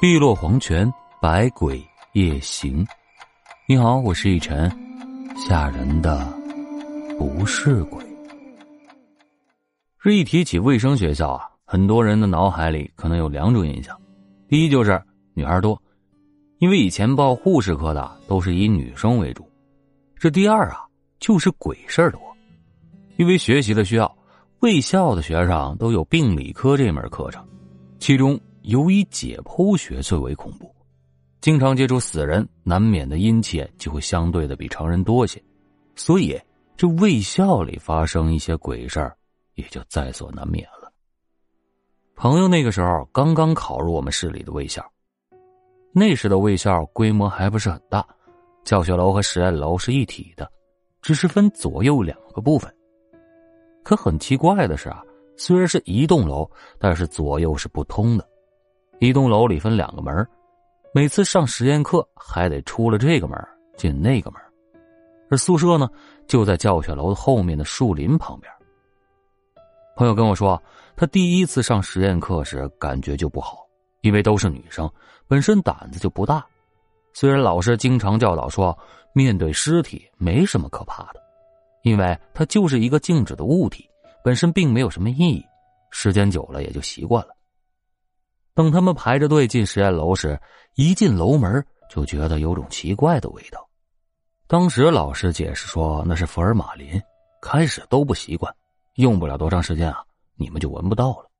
碧落黄泉，百鬼夜行。你好，我是一晨。吓人的不是鬼。这一提起卫生学校啊，很多人的脑海里可能有两种印象：第一就是女孩多，因为以前报护士科的都是以女生为主；这第二啊，就是鬼事儿多，因为学习的需要，卫校的学生都有病理科这门课程，其中。尤以解剖学最为恐怖，经常接触死人，难免的阴气就会相对的比常人多些，所以这卫校里发生一些鬼事儿，也就在所难免了。朋友那个时候刚刚考入我们市里的卫校，那时的卫校规模还不是很大，教学楼和实验楼是一体的，只是分左右两个部分。可很奇怪的是啊，虽然是一栋楼，但是左右是不通的。一栋楼里分两个门，每次上实验课还得出了这个门进那个门，而宿舍呢就在教学楼后面的树林旁边。朋友跟我说，他第一次上实验课时感觉就不好，因为都是女生，本身胆子就不大。虽然老师经常教导说，面对尸体没什么可怕的，因为它就是一个静止的物体，本身并没有什么意义，时间久了也就习惯了。等他们排着队进实验楼时，一进楼门就觉得有种奇怪的味道。当时老师解释说那是福尔马林，开始都不习惯，用不了多长时间啊，你们就闻不到了。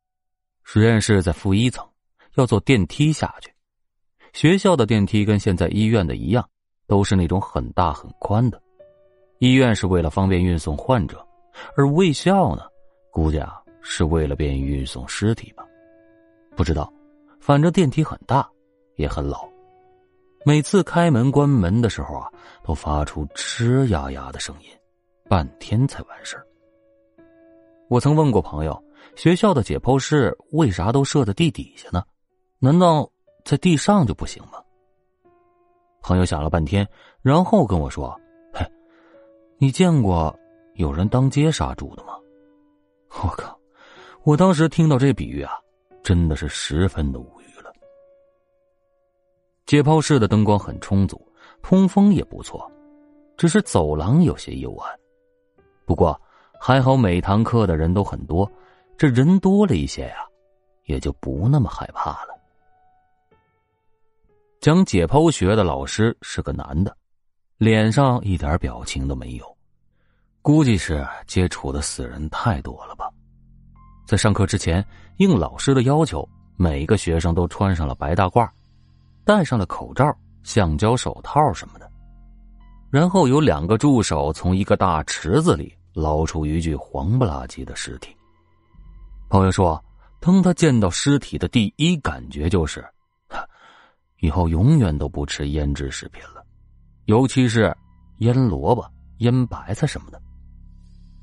实验室在负一层，要坐电梯下去。学校的电梯跟现在医院的一样，都是那种很大很宽的。医院是为了方便运送患者，而卫校呢，估计啊是为了便于运送尸体吧，不知道。反正电梯很大，也很老，每次开门关门的时候啊，都发出吱呀呀的声音，半天才完事儿。我曾问过朋友，学校的解剖室为啥都设在地底下呢？难道在地上就不行吗？朋友想了半天，然后跟我说：“嘿，你见过有人当街杀猪的吗？” 我靠！我当时听到这比喻啊。真的是十分的无。解剖室的灯光很充足，通风也不错，只是走廊有些幽暗。不过还好，每堂课的人都很多，这人多了一些呀，也就不那么害怕了。讲解剖学的老师是个男的，脸上一点表情都没有，估计是接触的死人太多了吧。在上课之前，应老师的要求，每个学生都穿上了白大褂，戴上了口罩、橡胶手套什么的。然后有两个助手从一个大池子里捞出一具黄不拉几的尸体。朋友说，当他见到尸体的第一感觉就是，以后永远都不吃腌制食品了，尤其是腌萝卜、腌白菜什么的。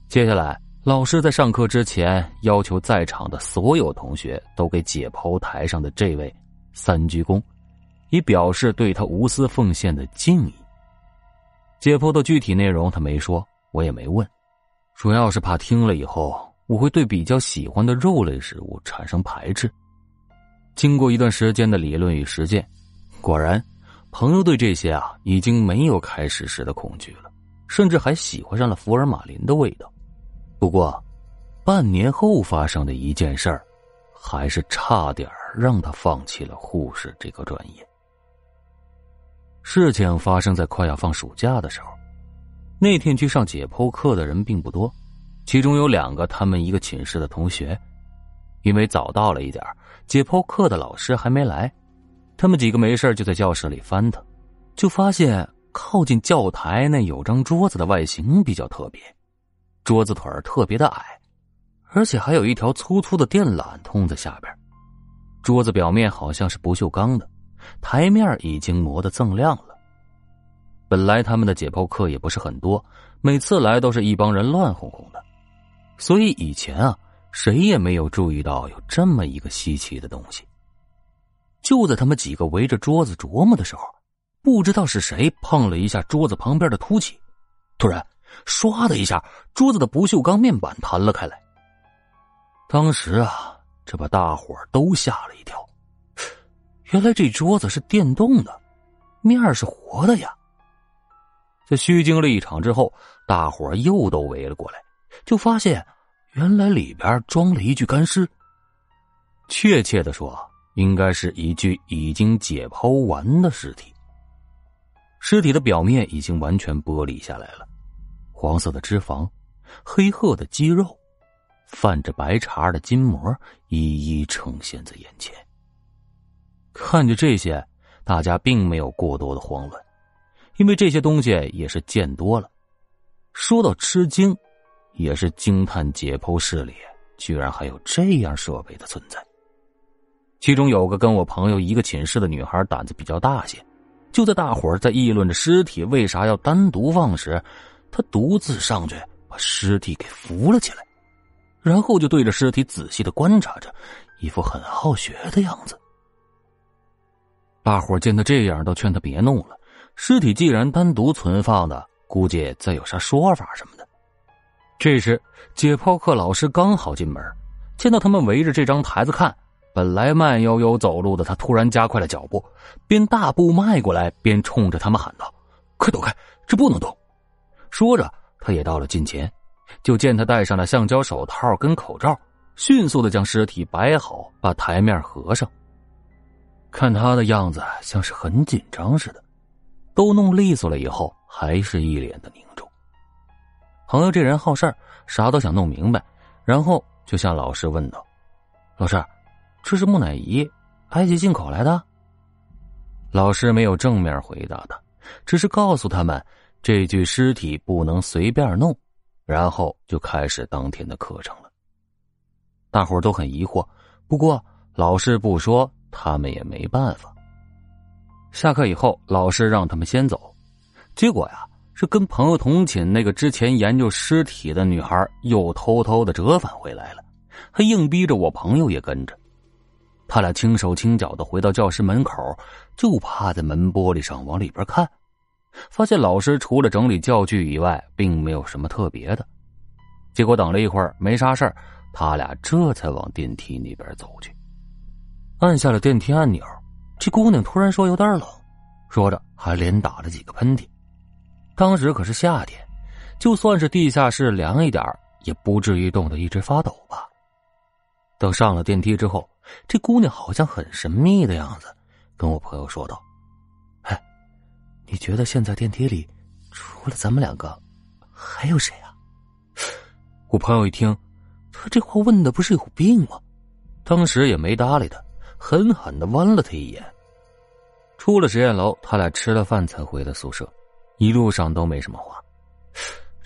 接下来。老师在上课之前要求在场的所有同学都给解剖台上的这位三鞠躬，以表示对他无私奉献的敬意。解剖的具体内容他没说，我也没问，主要是怕听了以后我会对比较喜欢的肉类食物产生排斥。经过一段时间的理论与实践，果然，朋友对这些啊已经没有开始时的恐惧了，甚至还喜欢上了福尔马林的味道。不过，半年后发生的一件事儿，还是差点让他放弃了护士这个专业。事情发生在快要放暑假的时候，那天去上解剖课的人并不多，其中有两个他们一个寝室的同学，因为早到了一点解剖课的老师还没来，他们几个没事就在教室里翻腾，就发现靠近教台那有张桌子的外形比较特别。桌子腿特别的矮，而且还有一条粗粗的电缆通在下边。桌子表面好像是不锈钢的，台面已经磨得锃亮了。本来他们的解剖课也不是很多，每次来都是一帮人乱哄哄的，所以以前啊，谁也没有注意到有这么一个稀奇的东西。就在他们几个围着桌子琢磨的时候，不知道是谁碰了一下桌子旁边的凸起，突然。唰的一下，桌子的不锈钢面板弹了开来。当时啊，这把大伙都吓了一跳。原来这桌子是电动的，面是活的呀！在虚惊了一场之后，大伙又都围了过来，就发现原来里边装了一具干尸。确切的说，应该是一具已经解剖完的尸体。尸体的表面已经完全剥离下来了，黄色的脂肪，黑褐的肌肉，泛着白茬的筋膜，一一呈现在眼前。看着这些，大家并没有过多的慌乱。因为这些东西也是见多了，说到吃惊，也是惊叹解剖室里居然还有这样设备的存在。其中有个跟我朋友一个寝室的女孩，胆子比较大些，就在大伙在议论着尸体为啥要单独放时，她独自上去把尸体给扶了起来，然后就对着尸体仔细的观察着，一副很好学的样子。大伙见他这样，都劝他别弄了。尸体既然单独存放的，估计再有啥说法什么的。这时，解剖课老师刚好进门，见到他们围着这张台子看，本来慢悠悠走路的他突然加快了脚步，边大步迈过来，边冲着他们喊道：“快躲开，这不能动！”说着，他也到了近前，就见他戴上了橡胶手套跟口罩，迅速的将尸体摆好，把台面合上。看他的样子，像是很紧张似的。都弄利索了以后，还是一脸的凝重。朋友这人好事儿，啥都想弄明白，然后就向老师问道：“老师，这是木乃伊，埃及进口来的？”老师没有正面回答他，只是告诉他们这具尸体不能随便弄，然后就开始当天的课程了。大伙都很疑惑，不过老师不说，他们也没办法。下课以后，老师让他们先走，结果呀，是跟朋友同寝那个之前研究尸体的女孩又偷偷的折返回来了，还硬逼着我朋友也跟着。他俩轻手轻脚的回到教室门口，就趴在门玻璃上往里边看，发现老师除了整理教具以外，并没有什么特别的。结果等了一会儿没啥事儿，他俩这才往电梯那边走去，按下了电梯按钮。这姑娘突然说有点冷，说着还连打了几个喷嚏。当时可是夏天，就算是地下室凉一点也不至于冻得一直发抖吧。等上了电梯之后，这姑娘好像很神秘的样子，跟我朋友说道：“哎，你觉得现在电梯里除了咱们两个，还有谁啊？”我朋友一听，他这话问的不是有病吗？当时也没搭理他。狠狠的剜了他一眼。出了实验楼，他俩吃了饭才回的宿舍，一路上都没什么话。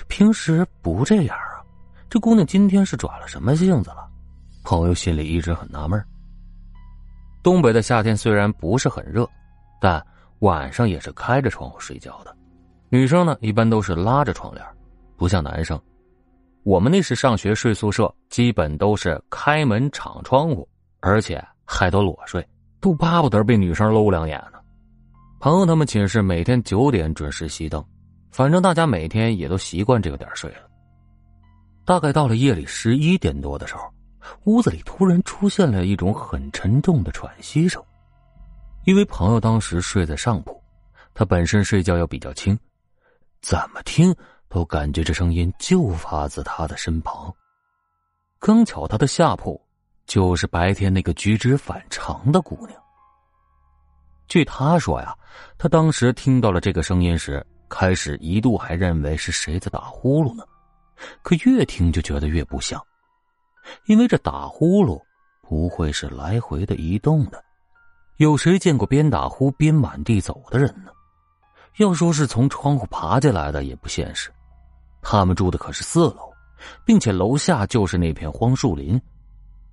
平时不这样啊？这姑娘今天是转了什么性子了？朋友心里一直很纳闷。东北的夏天虽然不是很热，但晚上也是开着窗户睡觉的。女生呢，一般都是拉着窗帘，不像男生。我们那时上学睡宿舍，基本都是开门敞窗户，而且。还都裸睡，都巴不得被女生搂两眼呢。朋友他们寝室每天九点准时熄灯，反正大家每天也都习惯这个点睡了。大概到了夜里十一点多的时候，屋子里突然出现了一种很沉重的喘息声。因为朋友当时睡在上铺，他本身睡觉又比较轻，怎么听都感觉这声音就发自他的身旁。刚巧他的下铺。就是白天那个举止反常的姑娘。据他说呀，他当时听到了这个声音时，开始一度还认为是谁在打呼噜呢，可越听就觉得越不像，因为这打呼噜不会是来回的移动的，有谁见过边打呼边满地走的人呢？要说是从窗户爬进来的也不现实，他们住的可是四楼，并且楼下就是那片荒树林。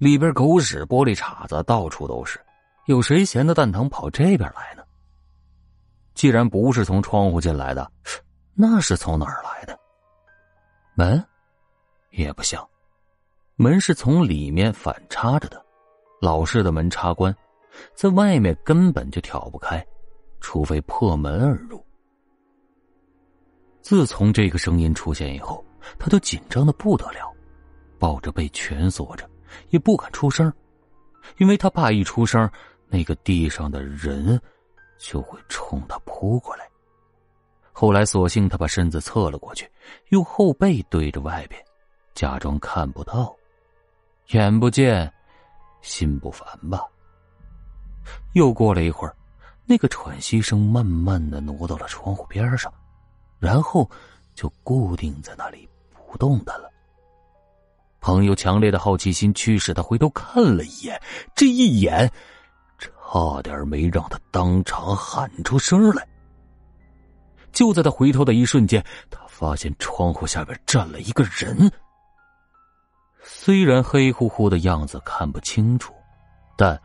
里边狗屎玻璃碴子到处都是，有谁闲的蛋疼跑这边来呢？既然不是从窗户进来的，那是从哪儿来的？门，也不像，门是从里面反插着的，老式的门插关，在外面根本就挑不开，除非破门而入。自从这个声音出现以后，他就紧张的不得了，抱着被蜷缩着。也不敢出声，因为他怕一出声，那个地上的人就会冲他扑过来。后来，索性他把身子侧了过去，用后背对着外边，假装看不到，眼不见心不烦吧。又过了一会儿，那个喘息声慢慢的挪到了窗户边上，然后就固定在那里不动弹了。朋友强烈的好奇心驱使他回头看了一眼，这一眼差点没让他当场喊出声来。就在他回头的一瞬间，他发现窗户下边站了一个人。虽然黑乎乎的样子看不清楚，但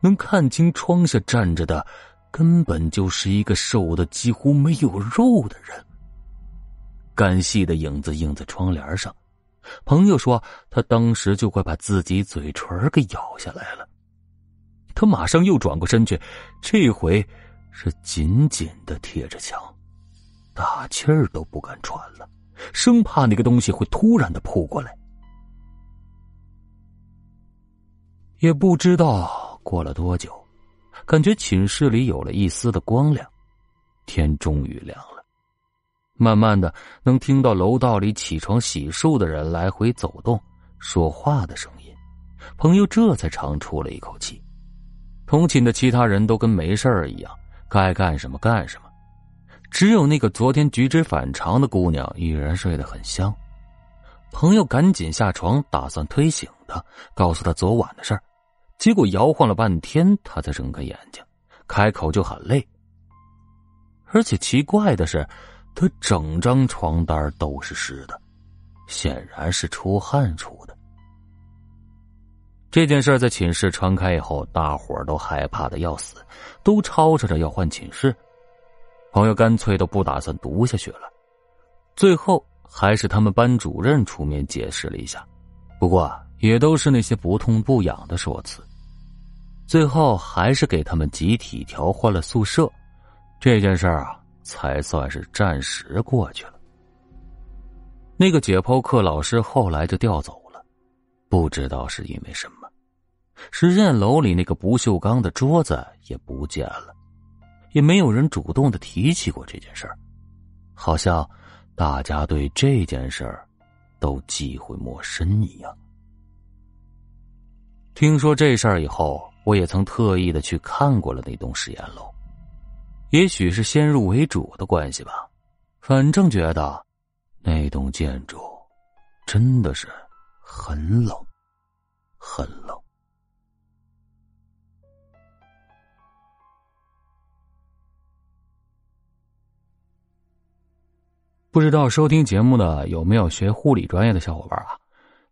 能看清窗下站着的，根本就是一个瘦的几乎没有肉的人。干细的影子映在窗帘上。朋友说，他当时就快把自己嘴唇给咬下来了。他马上又转过身去，这回是紧紧的贴着墙，大气儿都不敢喘了，生怕那个东西会突然的扑过来。也不知道过了多久，感觉寝室里有了一丝的光亮，天终于亮了。慢慢的，能听到楼道里起床洗漱的人来回走动、说话的声音，朋友这才长出了一口气。同寝的其他人都跟没事儿一样，该干什么干什么，只有那个昨天举止反常的姑娘依然睡得很香。朋友赶紧下床，打算推醒她，告诉她昨晚的事儿，结果摇晃了半天，她才睁开眼睛，开口就喊累。而且奇怪的是。他整张床单都是湿的，显然是出汗出的。这件事在寝室传开以后，大伙都害怕的要死，都吵吵着要换寝室。朋友干脆都不打算读下去了。最后还是他们班主任出面解释了一下，不过也都是那些不痛不痒的说辞。最后还是给他们集体调换了宿舍。这件事啊。才算是暂时过去了。那个解剖课老师后来就调走了，不知道是因为什么。实验楼里那个不锈钢的桌子也不见了，也没有人主动的提起过这件事儿，好像大家对这件事儿都忌讳莫深一样。听说这事儿以后，我也曾特意的去看过了那栋实验楼。也许是先入为主的关系吧，反正觉得那栋建筑真的是很冷，很冷。不知道收听节目的有没有学护理专业的小伙伴啊？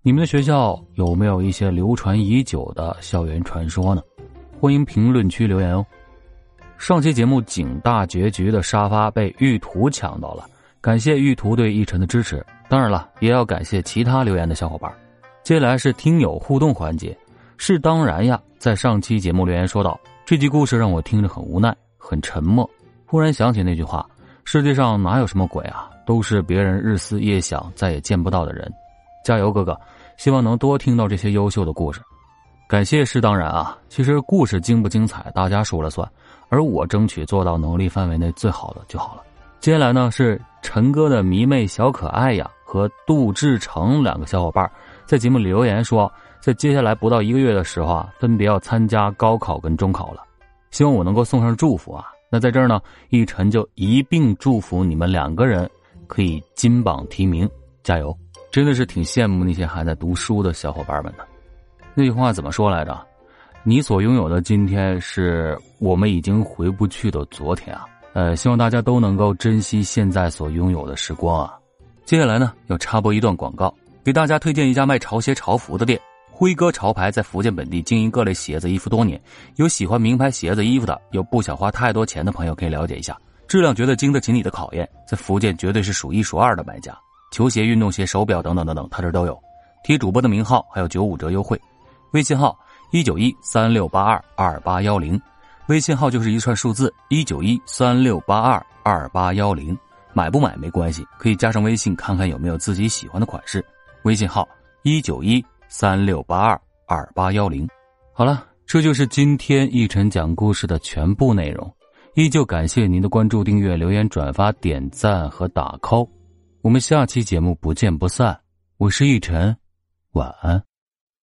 你们的学校有没有一些流传已久的校园传说呢？欢迎评论区留言哦。上期节目景大结局的沙发被玉图抢到了，感谢玉图对奕晨的支持。当然了，也要感谢其他留言的小伙伴。接下来是听友互动环节，是当然呀。在上期节目留言说道：“这集故事让我听着很无奈，很沉默。忽然想起那句话：世界上哪有什么鬼啊，都是别人日思夜想再也见不到的人。加油，哥哥！希望能多听到这些优秀的故事。感谢是当然啊。其实故事精不精彩，大家说了算。”而我争取做到能力范围内最好的就好了。接下来呢是陈哥的迷妹小可爱呀和杜志成两个小伙伴在节目里留言说，在接下来不到一个月的时候啊，分别要参加高考跟中考了，希望我能够送上祝福啊。那在这儿呢，一晨就一并祝福你们两个人可以金榜题名，加油！真的是挺羡慕那些还在读书的小伙伴们的。那句话怎么说来着？你所拥有的今天，是我们已经回不去的昨天啊！呃，希望大家都能够珍惜现在所拥有的时光啊！接下来呢，要插播一段广告，给大家推荐一家卖潮鞋潮服的店——辉哥潮牌，在福建本地经营各类鞋子衣服多年。有喜欢名牌鞋子衣服的，有不想花太多钱的朋友可以了解一下，质量绝对经得起你的考验，在福建绝对是数一数二的买家。球鞋、运动鞋、手表等等等等，他这都有。提主播的名号，还有九五折优惠，微信号。一九一三六八二二八幺零，微信号就是一串数字一九一三六八二二八幺零，买不买没关系，可以加上微信看看有没有自己喜欢的款式。微信号一九一三六八二二八幺零。好了。这就是今天一晨讲故事的全部内容。依旧感谢您的关注、订阅、留言、转发、点赞和打 call。我们下期节目不见不散。我是一晨，晚安。